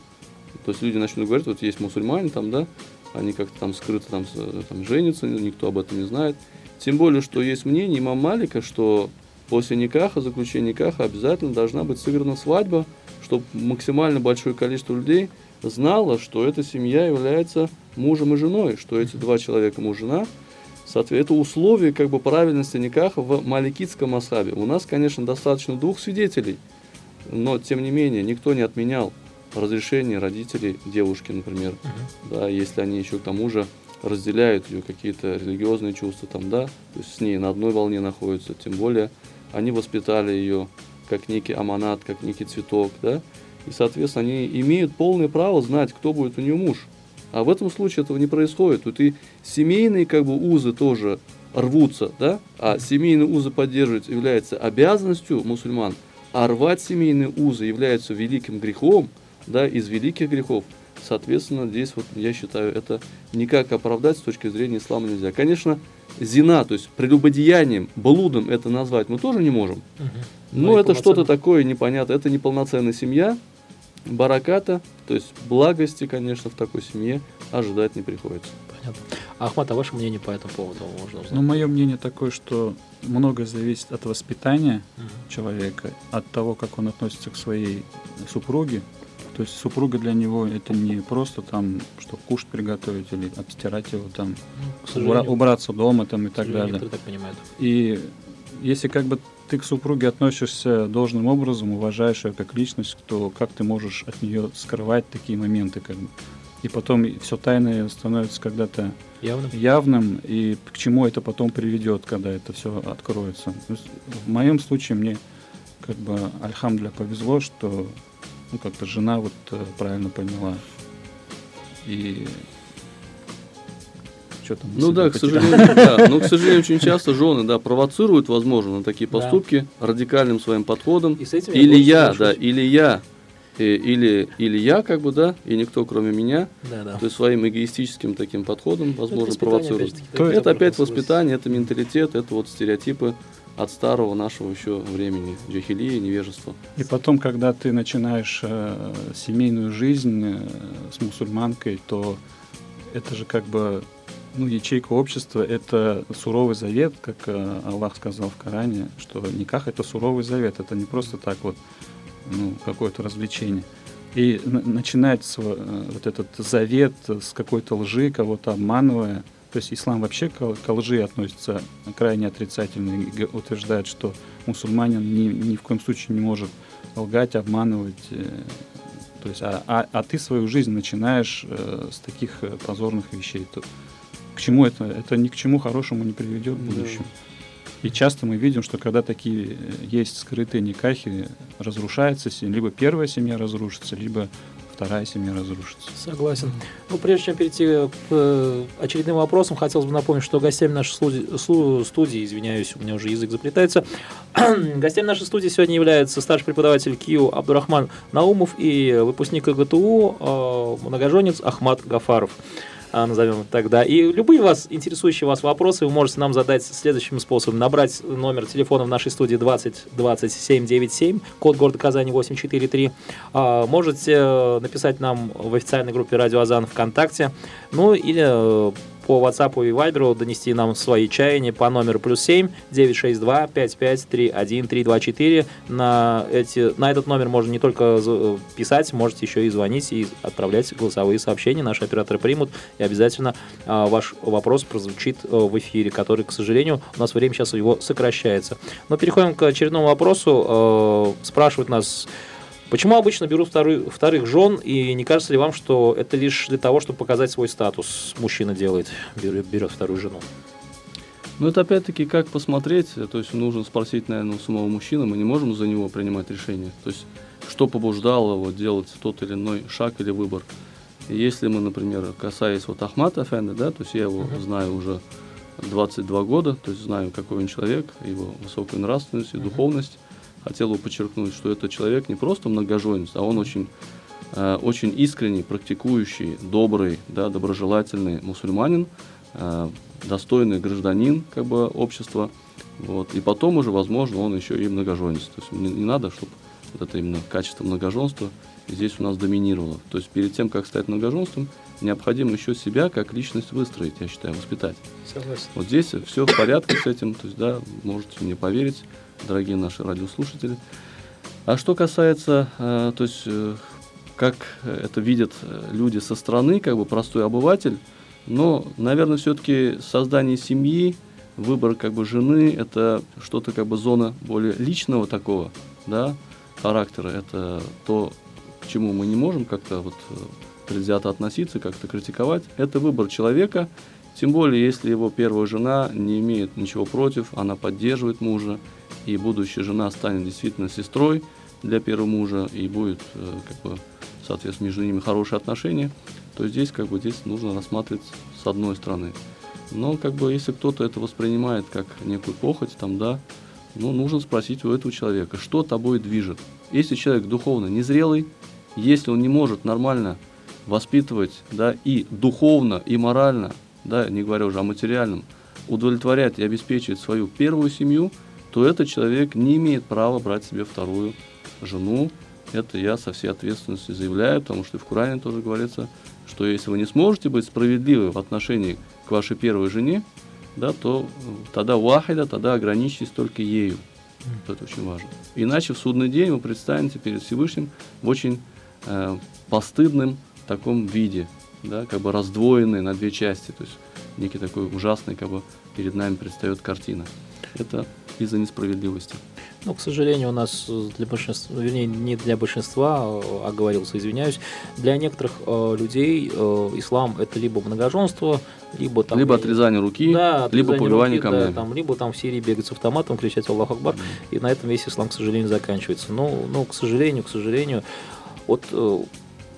S5: То есть люди начнут говорить, вот есть мусульмане там, да, они как-то там скрыто там, там женятся, никто об этом не знает. Тем более, что есть мнение имам Малика, что после никаха, заключения никаха обязательно должна быть сыграна свадьба, чтобы максимально большое количество людей знало, что эта семья является мужем и женой, что эти два человека муж и жена. Соответственно, это условие как бы правильности никаха в маликитском масхабе. У нас, конечно, достаточно двух свидетелей, но тем не менее никто не отменял разрешение родителей девушки, например, да, если они еще к тому же разделяют ее какие-то религиозные чувства, там, да, то есть с ней на одной волне находятся, тем более они воспитали ее как некий аманат, как некий цветок, да, и, соответственно, они имеют полное право знать, кто будет у нее муж. А в этом случае этого не происходит. Тут и семейные как бы узы тоже рвутся, да, а семейные узы поддерживать является обязанностью мусульман, а рвать семейные узы является великим грехом, да, из великих грехов. Соответственно, здесь вот я считаю, это никак оправдать с точки зрения ислама нельзя. Конечно, зина, то есть прелюбодеянием, блудом это назвать мы тоже не можем.
S4: Ну
S5: Но
S4: и
S5: это что-то такое непонятное. Это неполноценная семья, бараката, то есть благости, конечно, в такой семье ожидать не приходится.
S4: Понятно. Ахмат, а ваше мнение по этому поводу можно узнать?
S3: Ну, мое мнение такое, что многое зависит от воспитания
S4: Мгм.
S3: человека, от того, как он относится к своей супруге. То есть супруга для него это не просто там, что кушать приготовить или обстирать его там,
S4: Ну,
S3: убра- убраться дома там и так далее.
S4: так.
S3: И если как бы ты к супруге относишься должным образом, уважаешь ее как личность, то как ты можешь от нее скрывать такие моменты, как бы. и потом все тайное становится когда-то
S4: Явно.
S3: явным, и к чему это потом приведет, когда это все откроется. То есть в моем случае мне как бы альхамдля повезло, что ну, как-то жена вот э, правильно поняла. И что там?
S5: Ну да, к сожалению, да. Ну, к сожалению, очень часто жены, да, провоцируют, возможно, на такие
S4: Да.
S5: поступки радикальным своим подходом.
S4: И с этим я
S5: Или
S4: полностью
S5: я, да, или я, э, или, или я, как бы, да, и никто, кроме меня,
S4: Да, да.
S5: то есть своим эгоистическим таким подходом, возможно,
S4: таких
S5: Это опять воспитание, это менталитет, это вот стереотипы от старого нашего еще времени, джахилии, невежества.
S3: И потом, когда ты начинаешь э, семейную жизнь э, с мусульманкой, то это же как бы ну, ячейка общества, это суровый завет, как э, Аллах сказал в Коране, что никак это суровый завет, это не просто так вот ну, какое-то развлечение. И на- начинать сво- э, вот этот завет с какой-то лжи, кого-то обманывая, то есть ислам вообще к, к лжи относится крайне отрицательно и утверждает, что мусульманин ни, ни в коем случае не может лгать, обманывать. э, То есть, а, а, а ты свою жизнь начинаешь э, с таких э, позорных вещей. То к чему это? Это ни к чему хорошему не приведет в
S5: Да.
S3: будущем. И часто мы видим, что когда такие э, есть скрытые никахи, разрушается семья, либо первая семья разрушится, либо вторая семья разрушится.
S4: Согласен. Ну, прежде чем перейти к э, очередным вопросам, хотелось бы напомнить, что гостями нашей студии, студии, извиняюсь, у меня уже язык заплетается, гостями нашей студии сегодня является старший преподаватель КИУ Абдурахман Наумов и выпускник ИГТУ, э, многоженец Ахмат Гафаров. А, назовем это так, да. И любые вас, интересующие вас вопросы вы можете нам задать следующим способом. Набрать номер телефона в нашей студии 20 27 97, код города Казани 843. А, Можете э, написать нам в официальной группе Радио Азан ВКонтакте. Ну или э, по WhatsApp и Viber донести нам свои чаяния по номеру плюс 7 962 55 31 324. На, эти, на этот номер можно не только за- писать, можете еще и звонить и отправлять голосовые сообщения. Наши операторы примут и обязательно а, ваш вопрос прозвучит э, в эфире, который, к сожалению, у нас время сейчас его сокращается. Но переходим к очередному вопросу. Э, Спрашивают нас Почему обычно берут вторых, вторых жен, и не кажется ли вам, что это лишь для того, чтобы показать свой статус? Мужчина делает, берет, берет вторую жену.
S5: Ну, это опять-таки как посмотреть, то есть нужно спросить, наверное, у самого мужчины, мы не можем за него принимать решение. То есть, что побуждало его делать тот или иной шаг или выбор. Если мы, например, касаясь вот Ахмата Эфенда, да, то есть я его
S4: Мгм.
S5: знаю уже 22 года, то есть знаю, какой он человек, его высокую нравственность и
S4: Мгм.
S5: духовность. Хотел бы подчеркнуть, что это человек не просто многоженец, а он очень, э, очень искренний, практикующий, добрый, да, доброжелательный мусульманин, э, достойный гражданин как бы, общества. Вот. И потом уже, возможно, он еще и многоженец. То есть не, не надо, чтобы вот это именно качество многоженства здесь у нас доминировало. То есть перед тем, как стать многоженством, необходимо еще себя как личность выстроить, я считаю, воспитать.
S4: Согласен.
S5: Вот здесь все в порядке с этим, то есть, да, можете мне поверить, дорогие наши радиослушатели. А что касается, э, то есть, э, как это видят э, люди со стороны, как бы простой обыватель, но, наверное, все-таки создание семьи, выбор как бы жены, это что-то как бы зона более личного такого, да, характера. Это то, к чему мы не можем как-то вот предвзято относиться, как-то критиковать. Это выбор человека, тем более, если его первая жена не имеет ничего против, она поддерживает мужа, и будущая жена станет действительно сестрой для первого мужа, и будет, э, как бы, соответственно, между ними хорошие отношения, то здесь, как бы, здесь нужно рассматривать с одной стороны. Но, как бы, если кто-то это воспринимает как некую похоть, там, да, ну, нужно спросить у этого человека, что тобой движет. Если человек духовно незрелый, если он не может нормально воспитывать, да, и духовно, и морально, да, не говоря уже о материальном, удовлетворять и обеспечивать свою первую семью, то этот человек не имеет права брать себе вторую жену. Это я со всей ответственностью заявляю, потому что в Коране тоже говорится, что если вы не сможете быть справедливы в отношении к вашей первой жене, да, то э, тогда вахида, тогда ограничьтесь только ею. Это очень важно. Иначе в судный день вы предстанете перед Всевышним в очень э, постыдном таком виде, да, как бы раздвоенный на две части, то есть некий такой ужасный, как бы перед нами предстает картина. Это из-за несправедливости.
S4: Ну, к сожалению, у нас э, для большинства, вернее, не для большинства, а оговорился, извиняюсь, для некоторых э, людей э, ислам это либо многоженство, либо там...
S5: Либо отрезание руки,
S4: да,
S5: либо
S4: отрезание
S5: побивание
S4: руки,
S5: камнями.
S4: Да, там, либо там в Сирии бегать с автоматом, кричать Аллах Акбар, и на этом весь ислам, к сожалению, заканчивается. Ну, ну к сожалению, к сожалению, вот э,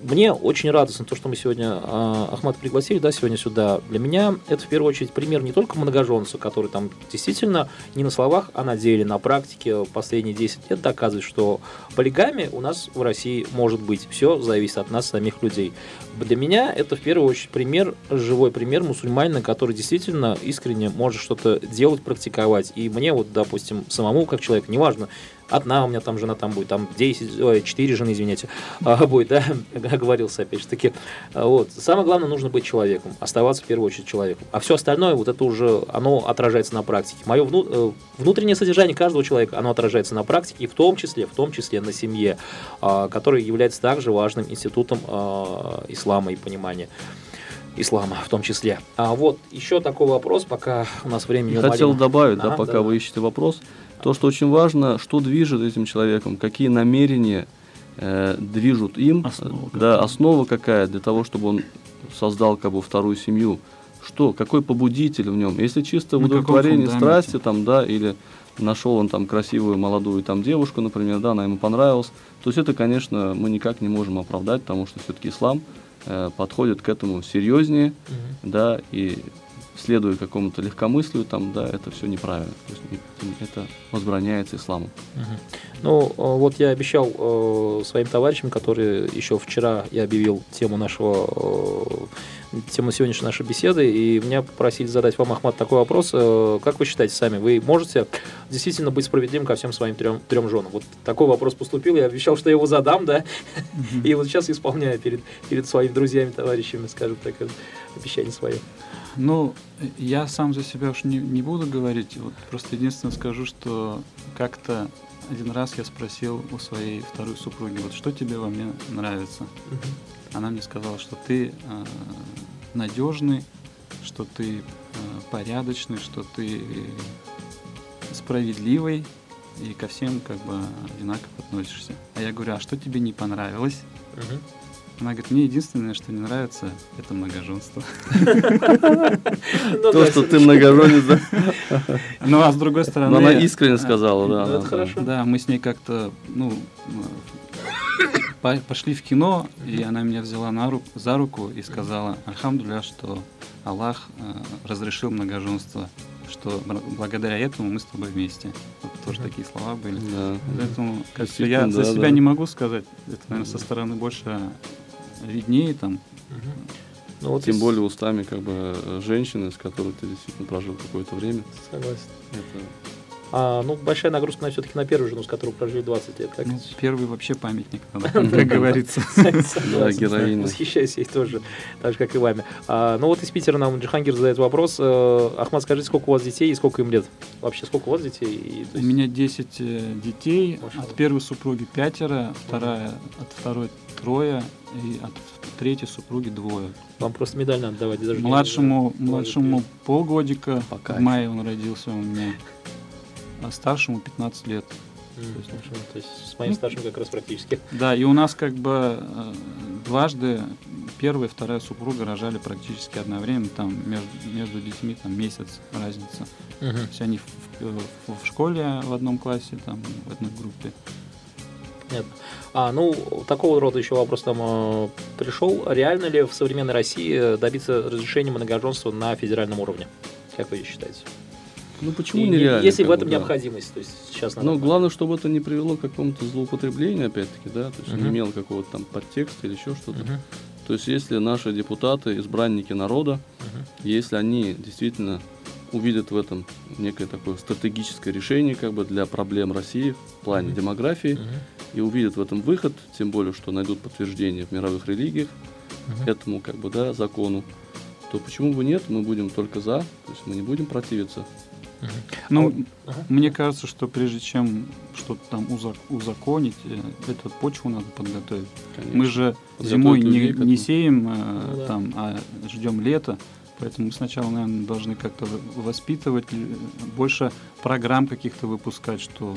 S4: мне очень радостно то, что мы сегодня э, Ахмат пригласили, да, сегодня сюда. Для меня это в первую очередь пример не только многоженца, который там действительно не на словах, а на деле, на практике последние 10 лет доказывает, что полигамия у нас в России может быть. Все зависит от нас, самих людей. Для меня это в первую очередь пример, живой пример мусульманина, который действительно искренне может что-то делать, практиковать. И мне вот, допустим, самому как человеку, неважно, одна у меня там жена там будет, там 10, ой, 4 жены, извините, а, будет, да, оговорился опять же таки. А, Вот. Самое главное, нужно быть человеком, оставаться в первую очередь человеком. А все остальное, вот это уже, оно отражается на практике. Мое вну, э, внутреннее содержание каждого человека, оно отражается на практике, и в том числе, в том числе на семье, а, который является также важным институтом а, ислама и понимания ислама в том числе. А вот еще такой вопрос, пока у нас времени
S5: хотел добавить, да,
S4: Ага,
S5: пока
S4: да.
S5: вы ищете вопрос, то, что очень важно, что движет этим человеком, какие намерения э, движут им,
S3: Основа
S5: да, основа какая для того, чтобы он создал как бы вторую семью, что, какой побудитель в нем, если чисто
S3: На
S5: удовлетворение страсти, там, да, или нашел он там красивую молодую там девушку, например, да, она ему понравилась, то есть это, конечно, мы никак не можем оправдать, потому что все-таки ислам э, подходит к этому серьезнее,
S4: Мгм.
S5: да, и следуя какому-то легкомыслию, там, да, это все неправильно. То есть это возбраняется исламом.
S4: Ну, э, вот я обещал э, своим товарищам, которые еще вчера я объявил тему нашего э, тему сегодняшней нашей беседы, и меня попросили задать вам, Ахмат, такой вопрос. Э, Как вы считаете сами, вы можете действительно быть справедливым ко всем своим трем, трем женам? Вот такой вопрос поступил, я обещал, что я его задам, да, и вот сейчас исполняю перед, перед своими друзьями, товарищами, скажем так, обещание свое.
S3: Ну, я сам за себя уж не, не буду говорить. Вот просто единственное скажу, что как-то один раз я спросил у своей второй супруги, вот что тебе во мне нравится? Она мне сказала, что ты э, надежный, что ты э, порядочный, что ты справедливый и ко всем как бы одинаково относишься. А я говорю, а что тебе не понравилось?
S4: Мгм.
S3: Она говорит, мне единственное, что не нравится, это многоженство.
S4: Ну
S5: То, что ты многоженец,
S3: Ну, а с другой стороны...
S5: она искренне сказала, да.
S4: Это
S5: да.
S4: хорошо.
S3: Да, мы с ней как-то, ну, по- пошли в кино, и она меня взяла на руку, за руку и сказала, Альхамдуля, что Аллах э, разрешил многоженство, что благодаря этому мы с тобой вместе. Вот тоже
S4: Мгм.
S3: такие слова были.
S5: Да.
S3: Поэтому
S5: Действительно,
S3: я за
S5: да,
S3: себя
S5: да.
S3: не могу сказать. Это, наверное, со стороны больше виднее там.
S4: Ну, вот
S5: Тем
S4: из-
S5: более устами как бы э, женщины, с которой ты действительно прожил какое-то время.
S4: Согласен.
S5: Это
S4: А, ну, большая нагрузка на все-таки на первую жену, с которой прожили 20 лет. Так?
S3: Ну, первый вообще памятник, как говорится.
S4: Согласен,
S5: героиня.
S4: Восхищаюсь ей тоже, так же, как и вами. А, ну вот из Питера нам Джихангир задает вопрос. Э, Ахмад, скажите, сколько у вас детей и сколько им лет? Вообще, сколько у вас детей?
S3: У меня 10 э, детей, от первой супруги пятеро, вторая, от второй трое, и от третьей супруги двое.
S4: Вам просто медаль надо давать. даже
S3: Младшему, младшему полгодика,
S5: По
S3: в мае он родился у меня, а старшему 15 лет.
S4: М, хорошо. То есть с моим старшим как раз практически.
S3: Да, и у нас как бы э, дважды первая и вторая супруга рожали практически одновременно, там между, между детьми там месяц разница. То есть они в, в- в школе в одном классе, там в одной группе.
S4: Понятно. А, ну, такого рода еще вопрос там э, пришел. Реально ли в современной России добиться разрешения многоженства на федеральном уровне? Как вы считаете?
S5: Ну почему
S4: И-
S5: нереально?
S4: Если в
S5: бы,
S4: этом
S5: да.
S4: необходимость, то есть сейчас надо.
S5: Ну, главное, чтобы это не привело к какому-то злоупотреблению, опять-таки, да, то есть
S4: Мгм.
S5: не имело какого-то там подтекста или еще что-то.
S4: Мгм,
S5: То есть, если наши депутаты, избранники народа,
S4: мгм.
S5: если они действительно увидят в этом некое такое стратегическое решение как бы для проблем России в плане
S4: Мгм.
S5: демографии
S4: Мгм,
S5: и увидят в этом выход, тем более, что найдут подтверждение в мировых религиях
S4: мгм.
S5: этому как бы, да, закону, то почему бы нет, мы будем только за, то есть мы не будем противиться.
S3: Ну,
S4: А Ага.
S3: мне кажется, что прежде чем что-то там узак- узаконить, э, эту почву надо подготовить.
S5: Конечно.
S3: Мы же зимой не, не сеем, э,
S4: Ну да.
S3: там, а ждем лета. Поэтому мы сначала, наверное, должны как-то воспитывать, э, больше программ каких-то выпускать, что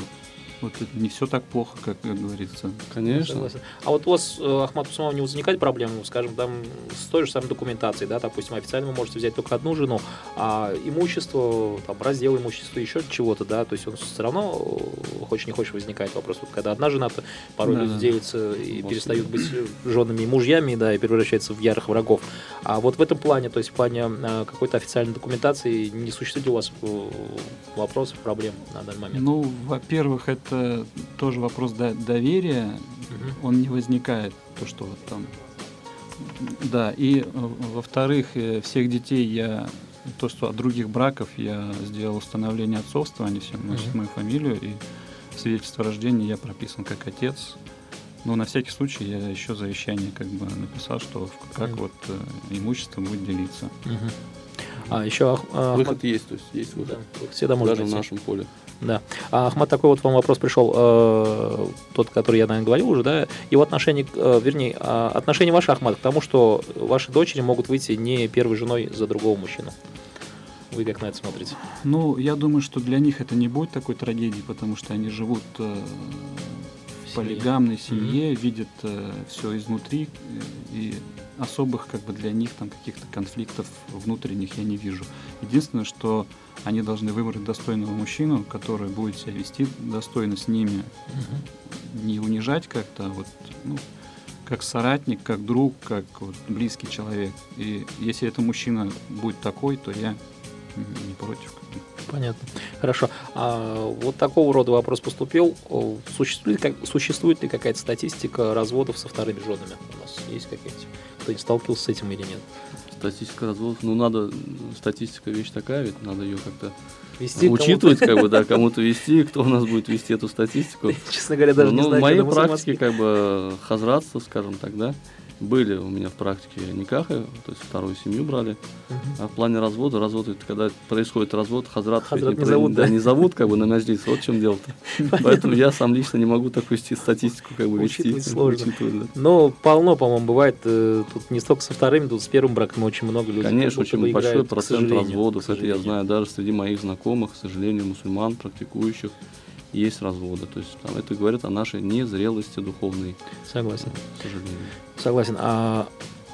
S3: вот это не все так плохо, как говорится.
S5: Конечно.
S4: А вот у вас, э, Ахмат Усманов, не возникает проблем, ну, скажем, там, с той же самой документацией, да, допустим, официально вы можете взять только одну жену, а имущество, там, раздел имущества, еще чего-то, да, то есть он все равно, э, хочешь не хочешь, возникает вопрос, вот когда одна жена -то порой
S3: Да,
S4: люди
S3: да.
S4: делятся и
S5: Вот.
S4: перестают быть женами и мужьями, да, и превращаются в ярых врагов. А вот в этом плане, то есть в плане э, какой-то официальной документации, не существует ли у вас э, вопросов, проблем на данный момент?
S3: Ну, во-первых, это тоже вопрос до- доверия.
S4: Мгм.
S3: Он не возникает, то, что вот там. Да, и э, во-вторых, э, всех детей я то, что от других браков я сделал установление отцовства, они все носят
S4: Мгм.
S3: мою фамилию, и свидетельство о рождении я прописан как отец. Но на всякий случай я еще завещание как бы написал, что в- как
S4: Мгм.
S3: вот э, имущество будет делиться.
S4: Мгм. А еще Ах- а, Ахмат-
S5: Выход есть, то есть есть
S4: Да,
S5: выход.
S4: всегда можно
S5: Даже в
S4: найти.
S5: нашем поле.
S4: Да. А, Ахмат, такой вот вам вопрос пришел, э, тот, который я, наверное, говорил уже, да, его отношение, э, вернее, а, отношение ваше, Ахмат, к тому, что ваши дочери могут выйти не первой женой за другого мужчину. Вы как на это смотрите?
S3: Ну, я думаю, что для них это не будет такой трагедии, потому что они живут э, в полигамной семье, видят все изнутри, э, и особых как бы для них там каких-то конфликтов внутренних я не вижу. Единственное, что они должны выбрать достойного мужчину, который будет себя вести достойно с ними, не унижать как-то, а вот, ну, как соратник, как друг, как вот близкий человек. И если это мужчина будет такой, то я не против.
S4: Понятно. Хорошо. А вот такого рода вопрос поступил. Существует, как, существует ли какая-то статистика разводов со вторыми женами? У нас есть какие-то? Кто-нибудь сталкивался с этим или нет?
S5: Статистика разводов. Ну, надо, статистика вещь такая, ведь надо ее как-то
S4: Вести
S5: учитывать, как бы, да, кому-то вести, кто у нас будет вести эту статистику.
S4: Честно говоря, даже не
S5: ну,
S4: знаю,
S5: в моей практике, как бы, хазратство, скажем так, да, были у меня в практике никахи, то есть вторую семью брали.
S4: Мгм.
S5: А в плане развода, развод, это когда происходит развод, хазрат,
S4: Хазрат не
S5: про-
S4: зовут, да?
S5: не зовут, как бы, на мяждис, вот в чем дело-то. Поэтому я сам лично не могу такую статистику, как бы, вести.
S4: Сложно.
S5: учитывать, да.
S4: Но полно, по-моему, бывает, э, тут не столько со вторыми, тут с первым браком очень много людей.
S5: Конечно, очень большой процент разводов. Это я знаю даже среди моих знакомых, к сожалению, мусульман, практикующих, есть разводы. То есть там это говорит о нашей незрелости духовной,
S4: Согласен.
S5: к сожалению.
S4: Согласен. А,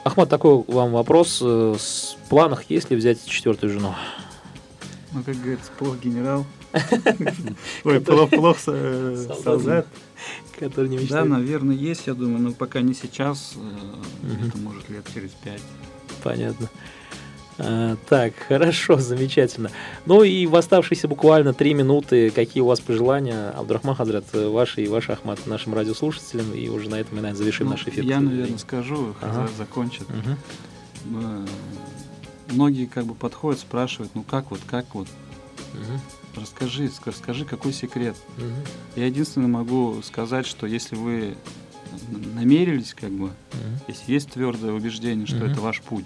S4: Ахмат, такой вам вопрос. э, С в планах есть ли взять четвертую жену?
S3: Ну, как говорится, плох генерал. Ой, плох, плох э,
S4: Солдат. Который не
S3: Да,
S4: мечтает?
S3: наверное, есть, я думаю, но пока не сейчас, э, где-то, может, лет через пять.
S4: Понятно. А, так, хорошо, замечательно. Ну и в оставшиеся буквально три минуты, какие у вас пожелания, Абдурахман Хазрат, э, ваши и ваш Ахмат, нашим радиослушателям, и уже на этом мы, наверное, завершим
S3: Ну,
S4: наш эфир.
S3: Я, наверное, скажу,
S4: Ага.
S3: Хазрат закончит.
S4: Мгм.
S3: Э, Многие как бы подходят, спрашивают, ну как вот, как вот,
S4: Мгм.
S3: расскажи, ска- скажи, какой секрет.
S4: Мгм.
S3: Я единственное могу сказать, что если вы намерились, как бы,
S4: Мгм.
S3: если есть твердое убеждение, что
S4: Мгм.
S3: это ваш путь,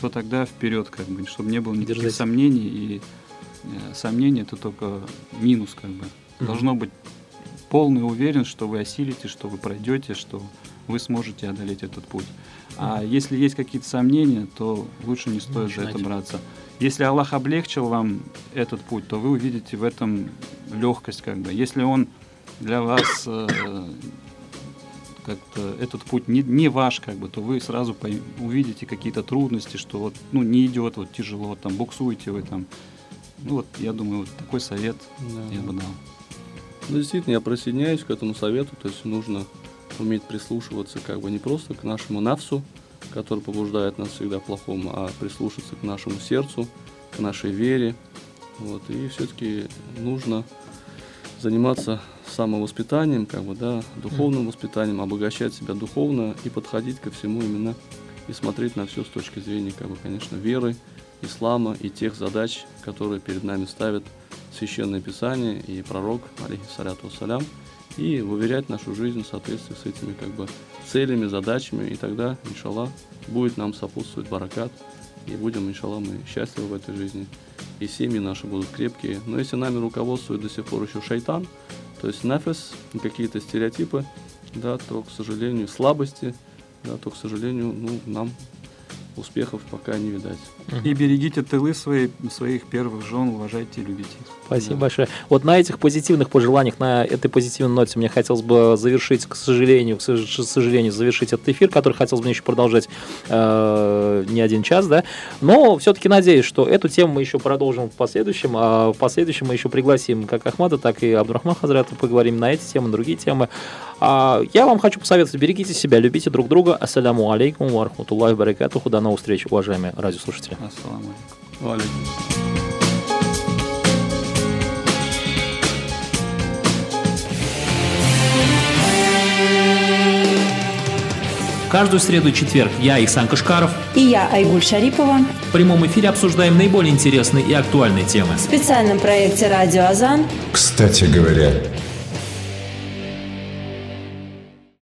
S3: то тогда вперед, как бы, чтобы не было никаких
S4: Держать.
S3: сомнений. И э, сомнения это только минус, как бы.
S4: Мгм.
S3: Должно быть полная уверенность, что вы осилите, что вы пройдете, что вы сможете одолеть этот путь. А если есть какие-то сомнения, то лучше не стоит за это
S4: Начинать.
S3: браться. Если Аллах облегчил вам этот путь, то вы увидите в этом легкость, как бы. Если он для вас э, как-то этот путь не, не ваш, как бы, то вы сразу пойм- увидите какие-то трудности, что вот, ну, не идет, вот тяжело, там, буксуете вы там. Ну, вот, я думаю, вот такой совет
S5: Да.
S3: я бы дал.
S5: Ну, действительно, я присоединяюсь к этому совету, то есть нужно уметь прислушиваться как бы не просто к нашему навсу, который побуждает нас всегда к плохому, а прислушаться к нашему сердцу, к нашей вере. Вот, и все-таки нужно заниматься самовоспитанием, как бы, да, духовным воспитанием, обогащать себя духовно и подходить ко всему именно и смотреть на все с точки зрения, как бы, конечно, веры, ислама и тех задач, которые перед нами ставит Священное Писание и пророк, алейхиссаляту вассалям, и уверять нашу жизнь в соответствии с этими как бы целями, задачами, и тогда, иншаллах, будет нам сопутствовать баракат, и будем, иншаллах, мы счастливы в этой жизни, и семьи наши будут крепкие. Но если нами руководствует до сих пор еще шайтан, то есть нафис, какие-то стереотипы, да, то, к сожалению, слабости, да, то, к сожалению, ну, нам успехов пока не видать.
S3: И берегите тылы свои, своих первых жен, уважайте и любите.
S4: Спасибо
S5: Да.
S4: большое. Вот на этих позитивных пожеланиях, на этой позитивной ноте мне хотелось бы завершить, к сожалению, к сож- к сожалению, завершить этот эфир, который хотелось бы еще продолжать э, не один час, да. Но все-таки надеюсь, что эту тему мы еще продолжим в последующем. А в последующем мы еще пригласим как Ахмада, так и Абдурахман Хазрата, поговорим на эти темы, на другие темы. А, я вам хочу посоветовать, берегите себя, любите друг друга. Ассаляму алейкум ва рахматуллахи ва баракатуху. До новых встреч, уважаемые радиослушатели.
S3: Ассаламу алейкум.
S1: Каждую среду и четверг я, Ихсан Кашкаров,
S2: и я, Айгуль Шарипова,
S1: в прямом эфире обсуждаем наиболее интересные и актуальные темы.
S2: в специальном проекте «Радио Азан»
S6: Кстати говоря,